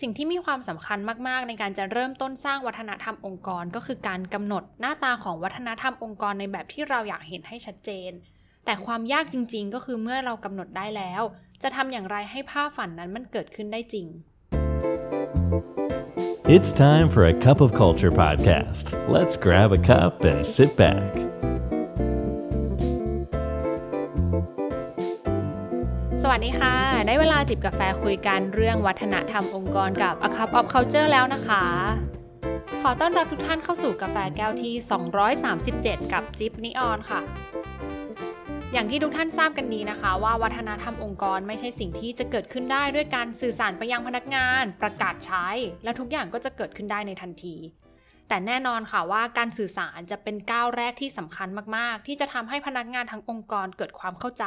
สิ่งที่มีความสำคัญมากๆ ในการจะเริ่มต้นสร้างวัฒนธรรมองค์กร ก็คือการกำหนดหน้าตาของวัฒนธรรมองค์กรในแบบที่เราอยากเห็นให้ชัดเจน แต่ความยากจริง ๆ ก็คือเมื่อเรากำหนดได้แล้ว จะทำอย่างไรให้ภาพฝันนั้นมันเกิดขึ้นได้จริง It's time for a cup of culture podcast. Let's grab a cup and sit back. จิบกาแฟคุยกันเรื่องวัฒนธรรมองค์กรกับ A Cup of Culture แล้วนะคะ ขอต้อนรับทุกท่านเข้าสู่กาแฟแก้วที่ 237 กับจิบนิออนค่ะ อย่างที่ทุกท่านทราบกันดีนะคะ ว่าวัฒนธรรมองค์กรไม่ใช่สิ่งที่จะเกิดขึ้นได้ด้วยการสื่อสารไปยังพนักงาน ประกาศใช้ และทุกอย่างก็จะเกิดขึ้นได้ในทันทีแต่แน่นอนค่ะว่าการสื่อสารจะเป็นก้าวแรกที่สำคัญมาก ๆ ที่จะทำให้พนักงานทั้งองค์กรเกิดความเข้าใจ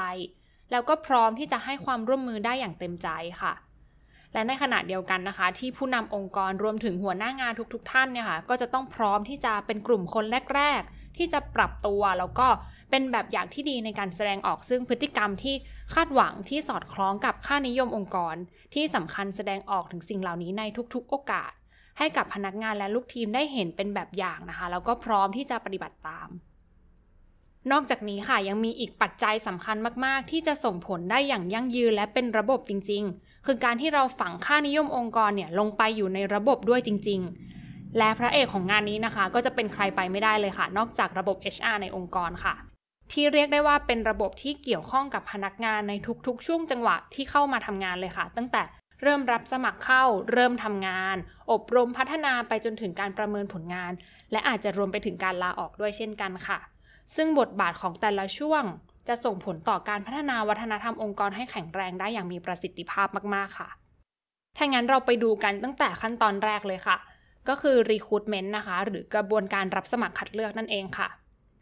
แล้วก็พร้อมที่จะให้ความร่วมมือได้อย่างเต็มใจค่ะ และในขณะเดียวกันนะคะ ที่ผู้นำองค์กรรวมถึงหัวหน้างานทุกๆท่านเนี่ยค่ะก็จะต้องพร้อมที่จะเป็นกลุ่มคนแรก ๆ ที่จะปรับตัว แล้วก็เป็นแบบอย่างที่ดีในการแสดงออกซึ่งพฤติกรรมที่คาดหวังที่สอดคล้องกับค่านิยมองค์กร ที่สำคัญแสดงออกถึงสิ่งเหล่านี้ในทุกๆ โอกาสให้กับพนักงานและลูกทีมได้เห็นเป็นแบบอย่างนะคะ แล้วก็พร้อมที่จะปฏิบัติตาม นอกจากนี้ค่ะยังมีอีกปัจจัยสำคัญมาก ๆ ที่จะส่งผลได้อย่างยั่งยืนและเป็นระบบจริง ๆ คือการที่เราฝังค่านิยมองค์กรเนี่ยลงไปอยู่ในระบบด้วยจริง ๆ และพระเอกของงานนี้นะคะ ก็จะเป็นใครไปไม่ได้เลยค่ะ นอกจากระบบ HR ในองค์กรค่ะ ที่เรียกได้ว่าเป็นระบบที่เกี่ยวข้องกับพนักงานในทุก ๆ ช่วงจังหวะที่เข้ามาทำงานเลยค่ะ ตั้งแต่เริ่มรับสมัครเข้า เริ่มทำงาน อบรมพัฒนาไปจนถึงการประเมินผลงาน และอาจจะรวมไปถึงการลาออกด้วยเช่นกันค่ะ ซึ่งบทบาทของแต่ละช่วง จะส่งผลต่อการพัฒนาวัฒนธรรมองค์กรให้แข็งแรงได้อย่างมีประสิทธิภาพมาก ๆ ค่ะ ถ้างั้นเราไปดูกันตั้งแต่ขั้นตอนแรกเลยค่ะ ก็คือ recruitment นะคะ หรือกระบวนการรับสมัครคัดเลือกนั่นเองค่ะ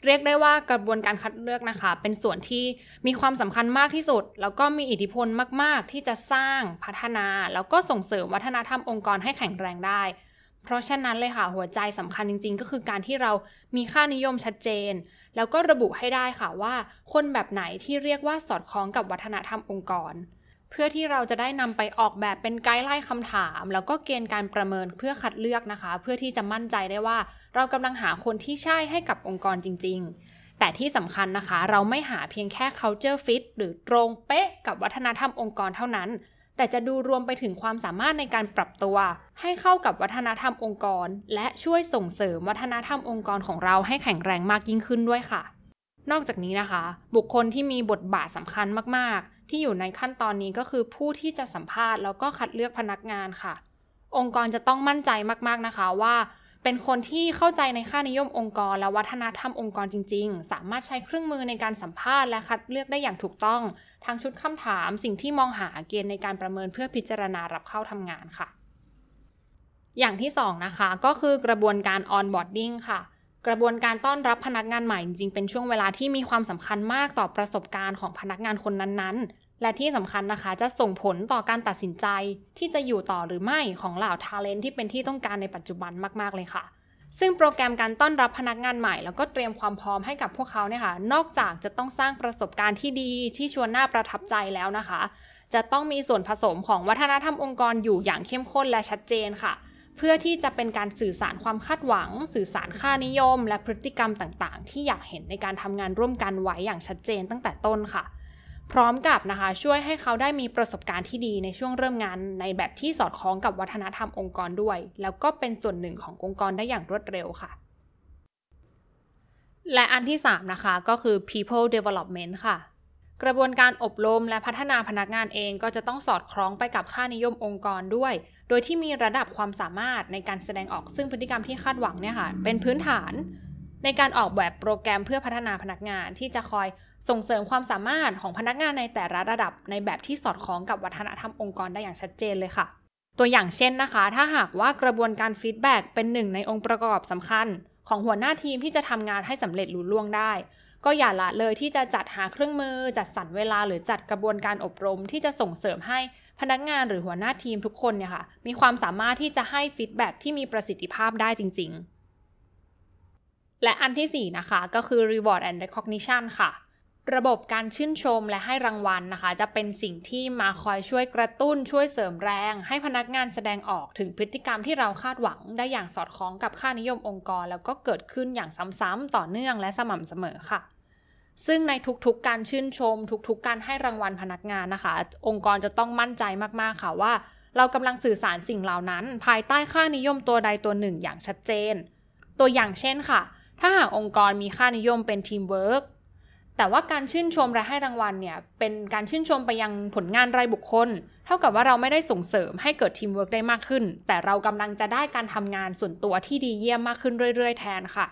เรียกได้ว่ากระบวนการคัดเลือกนะคะ เป็นส่วนที่มีความสำคัญมากที่สุด แล้วก็มีอิทธิพลมาก ๆ ที่จะสร้างพัฒนา แล้วก็ส่งเสริมวัฒนธรรมองค์กรให้แข็งแรงได้ เพราะฉะนั้นเลยค่ะหัวใจสำคัญจริง ๆ ก็คือการที่เรามีค่านิยมชัดเจน แล้วก็ระบุให้ได้ค่ะว่า คนแบบไหนที่เรียกว่าสอดคล้องกับวัฒนธรรมองค์กร เพื่อที่เราจะได้นำไปออกแบบเป็นไกด์ไลน์คำถาม แล้วก็เกณฑ์การประเมินเพื่อคัดเลือกนะคะ เพื่อที่จะมั่นใจได้ว่า เรากำลังหาคนที่ใช่ให้กับองค์กรจริง ๆแต่ที่สำคัญนะคะ เราไม่หาเพียงแค่ culture fit หรือตรงเป๊ะกับวัฒนธรรมองค์กรเท่านั้น แต่จะดูรวมไปถึงความสามารถในการปรับตัว ให้เข้ากับวัฒนธรรมองค์กร และช่วยส่งเสริมวัฒนธรรมองค์กรของเราให้แข็งแรงมากยิ่งขึ้นด้วยค่ะ นอกจากนี้นะคะ บุคคลที่มีบทบาทสำคัญมากๆ ที่อยู่ในขั้นตอนนี้ก็คือผู้ที่จะสัมภาษณ์แล้วก็คัดเลือกพนักงานค่ะ องค์กรจะต้องมั่นใจมากๆนะคะว่า เป็นคนที่เข้าใจในค่านิยมองค์กร และวัฒนธรรมองค์กรจริง ๆ สามารถใช้เครื่องมือในการสัมภาษณ์และคัดเลือกได้อย่างถูกต้อง ทั้งชุดคำถาม สิ่งที่มองหาเกณฑ์ในการประเมินเพื่อพิจารณารับเข้าทำงานค่ะ อย่างที่2นะคะก็คือกระบวนการ onboarding ค่ะ กระบวนการต้อนรับพนักงานใหม่จริงๆ เป็นช่วงเวลาที่มีความสำคัญมากต่อประสบการณ์ของพนักงานคนนั้นๆ และที่สำคัญนะคะจะส่งผลต่อการตัดสินใจที่จะอยู่ต่อหรือไม่ของเหล่าทาเลนที่เป็นที่ต้องการในปัจจุบันมากๆเลยค่ะ ซึ่งโปรแกรมการต้อนรับพนักงานใหม่ แล้วก็เตรียมความพร้อมให้กับพวกเขาเนี่ยค่ะ นอกจากจะต้องสร้างประสบการณ์ที่ดีที่ชวนน่าประทับใจแล้วนะคะ จะต้องมีส่วนผสมของวัฒนธรรมองค์กรอยู่อย่างเข้มข้นและชัดเจนค่ะ เพื่อที่จะเป็นการสื่อสารความคาดหวัง สื่อสารค่านิยม และพฤติกรรมต่างๆ ที่อยากเห็นในการทำงานร่วมกันไว้อย่างชัดเจนตั้งแต่ต้นค่ะ พร้อมกับนะคะช่วยให้เขาได้มีประสบการณ์ที่ดีในช่วงเริ่มงาน ในแบบที่สอดคล้องกับวัฒนธรรมองค์กรด้วย แล้วก็เป็นส่วนหนึ่งขององค์กรได้อย่างรวดเร็วค่ะและอันที่ 3 นะคะ ก็คือ people development ค่ะ กระบวนการอบรมและพัฒนาพนักงานเองก็จะต้องสอดคล้องไปกับค่านิยมองค์กรด้วย โดยที่มีระดับความสามารถในการแสดงออกซึ่งพฤติกรรมที่คาดหวังเนี่ยค่ะ เป็นพื้นฐาน ในการออกแบบโปรแกรมเพื่อพัฒนาพนักงานที่จะคอยส่งเสริมความสามารถของพนักงานในแต่ละระดับในแบบที่สอดคล้องกับวัฒนธรรมองค์กรได้อย่างชัดเจนเลยค่ะ ตัวอย่างเช่นนะคะ ถ้าหากว่ากระบวนการ feedback เป็นหนึ่งในองค์ประกอบสำคัญ ของหัวหน้าทีมที่จะทำงานให้สำเร็จลุล่วงได้ ก็อย่าละเลยที่จะจัดหาเครื่องมือ จัดสรรเวลาหรือจัดกระบวนการอบรมที่จะส่งเสริมให้พนักงานหรือหัวหน้าทีมทุกคนเนี่ยค่ะมีความสามารถที่จะให้ feedback ที่มีประสิทธิภาพได้จริง ๆ และอันที่ 4 นะคะ ก็คือ reward and recognition ค่ะ ระบบการชื่นชมและให้รางวัลนะคะ จะเป็นสิ่งที่มาคอยช่วยกระตุ้นช่วยเสริมแรง ให้พนักงานแสดงออกถึงพฤติกรรมที่เราคาดหวัง ได้อย่างสอดคล้องกับค่านิยมองค์กร แล้วก็เกิดขึ้นอย่างซ้ำๆต่อเนื่องและสม่ำเสมอค่ะ ซึ่งในทุกๆ การชื่นชม ทุกๆ การให้รางวัลพนักงานนะคะ องค์กรจะต้องมั่นใจมากๆค่ะว่า เรากำลังสื่อสารสิ่งเหล่านั้น ภายใต้ค่านิยมตัวใดตัวหนึ่งอย่างชัดเจน ตัวอย่างเช่นค่ะ ถ้าหากองค์กรมีค่านิยมเป็นทีมเวิร์ก แต่ว่าการชื่นชมและให้รางวัลเนี่ยเป็นการชื่นชมไปยังผลงานรายบุคคล เท่ากับว่าเราไม่ได้ส่งเสริมให้เกิดทีมเวิร์กได้มากขึ้น แต่เรากำลังจะได้การทำงานส่วนตัวที่ดีเยี่ยมมากขึ้นเรื่อย ๆ แทนค่ะ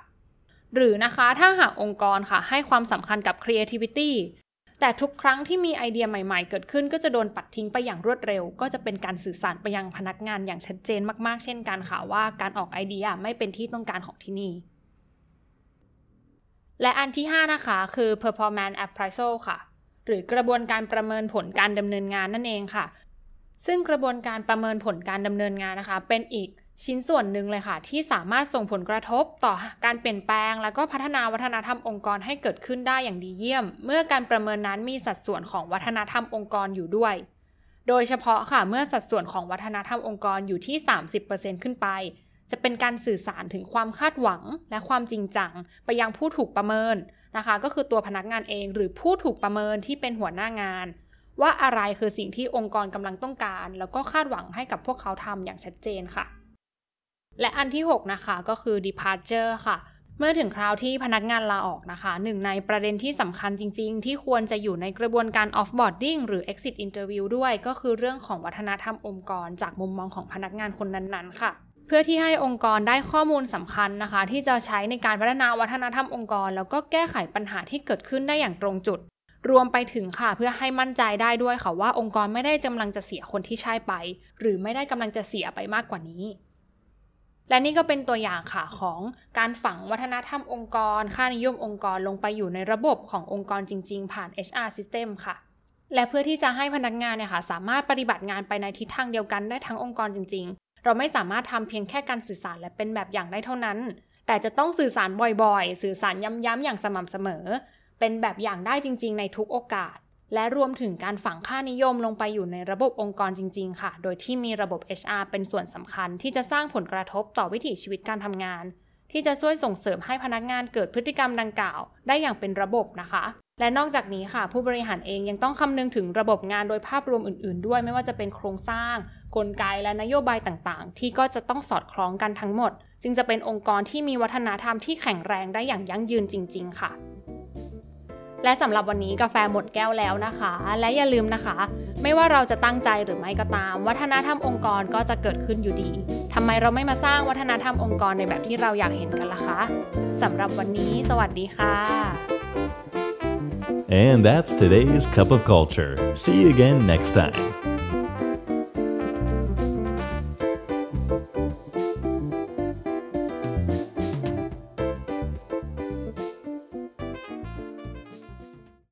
หรือนะคะถ้าหากองค์กรค่ะให้ความสำคัญกับ creativity แต่ทุกครั้งที่มีไอเดียใหม่ๆ เกิดขึ้นก็จะโดนปัดทิ้งไปอย่างรวดเร็ว ก็จะเป็นการสื่อสารไปยังพนักงานอย่างชัดเจนมากๆ เช่นกันค่ะว่าการออกไอเดียไม่เป็นที่ต้องการของที่นี่ และอันที่ 5 นะคะ คือ performance appraisal ค่ะ หรือกระบวนการประเมินผลการดำเนินงานนั่นเองค่ะ ซึ่งกระบวนการประเมินผลการดำเนินงานนะคะ เป็นอีกชิ้นส่วนหนึ่งเลยค่ะ ที่สามารถส่งผลกระทบต่อการเปลี่ยนแปลง และก็พัฒนาวัฒนธรรมองค์กรให้เกิดขึ้นได้อย่างดีเยี่ยม เมื่อการประเมินนั้นมีสัดส่วนของวัฒนธรรมองค์กรอยู่ด้วย โดยเฉพาะค่ะเมื่อสัดส่วนของวัฒนธรรมองค์กรอยู่ที่ 30%ขึ้นไป จะเป็นการสื่อสารถึงความคาดหวังและความจริงจัง ไปยังผู้ถูกประเมินนะคะ ก็คือตัวพนักงานเองหรือผู้ถูกประเมินที่เป็นหัวหน้างาน ว่าอะไรคือสิ่งที่องค์กรกำลังต้องการ แล้วก็คาดหวังให้กับพวกเขาทำอย่างชัดเจนค่ะ และอันที่ 6 นะคะก็คือ departure ค่ะเมื่อถึงคราวที่พนักงานลาออกนะคะ หนึ่งในประเด็นที่สำคัญจริง ๆ ที่ควรจะอยู่ในกระบวนการ offboarding หรือ exit interview ด้วย ก็คือเรื่องของวัฒนธรรมองค์กร จากมุมมองของพนักงานคนนั้นๆ ค่ะ เพื่อที่ให้องค์กรได้ข้อมูลสำคัญนะคะ ที่จะใช้ในการพัฒนาวัฒนธรรมองค์กร แล้วก็แก้ไขปัญหาที่เกิดขึ้นได้อย่างตรงจุด รวมไปถึงค่ะเพื่อให้มั่นใจได้ด้วยค่ะว่าองค์กรไม่ได้กำลังจะเสียคนที่ใช่ไป หรือไม่ได้กำลังจะเสียไปมากกว่านี้และนี่ก็เป็นตัวอย่างค่ะของการฝังวัฒนธรรมองค์กร ค่านิยมองค์กรลงไปอยู่ในระบบขององค์กรจริง ๆ ผ่าน HR system ค่ะ และเพื่อที่จะให้พนักงานเนี่ยค่ะสามารถปฏิบัติงานไปในทิศทางเดียวกันได้ทั้งองค์กรจริง เราไม่สามารถทำเพียงแค่การสื่อสารและเป็นแบบอย่างได้เท่านั้น แต่จะต้องสื่อสารบ่อยๆ สื่อสารย้ำๆอย่างสม่ำเสมอ เป็นแบบอย่างได้จริง ๆ ในทุกโอกาส และรวมถึงการฝังค่านิยมลงไปอยู่ในระบบองค์กรจริง ๆ ค่ะ โดยที่มีระบบ HR เป็นส่วนสำคัญที่จะสร้างผลกระทบต่อวิถีชีวิตการทำงาน ที่จะช่วยส่งเสริมให้พนักงานเกิดพฤติกรรมดังกล่าว ได้อย่างเป็นระบบนะคะ และนอกจากนี้ค่ะ ผู้บริหารเองยังต้องคำนึงถึงระบบงานโดยภาพรวมอื่น ๆ ด้วยไม่ว่าจะเป็นโครงสร้าง กลไกและนโยบายต่างๆ ที่ก็จะต้องสอดคล้องกันทั้งหมด จึงจะเป็นองค์กรที่มีวัฒนธรรมที่แข็งแรงได้อย่างยั่งยืนจริง ๆ ค่ะ และสำหรับวันนี้กาแฟหมดแก้วแล้วนะคะ และอย่าลืมนะคะ ไม่ว่าเราจะตั้งใจหรือไม่ก็ตาม วัฒนธรรมองค์กรก็จะเกิดขึ้นอยู่ดีทำไมเราไม่มาสร้างวัฒนธรรมองค์กรในแบบที่เราอยากเห็นกันล่ะคะสำหรับวันนี้ สวัสดีค่ะ And that's today's Cup of Culture. See you again next time.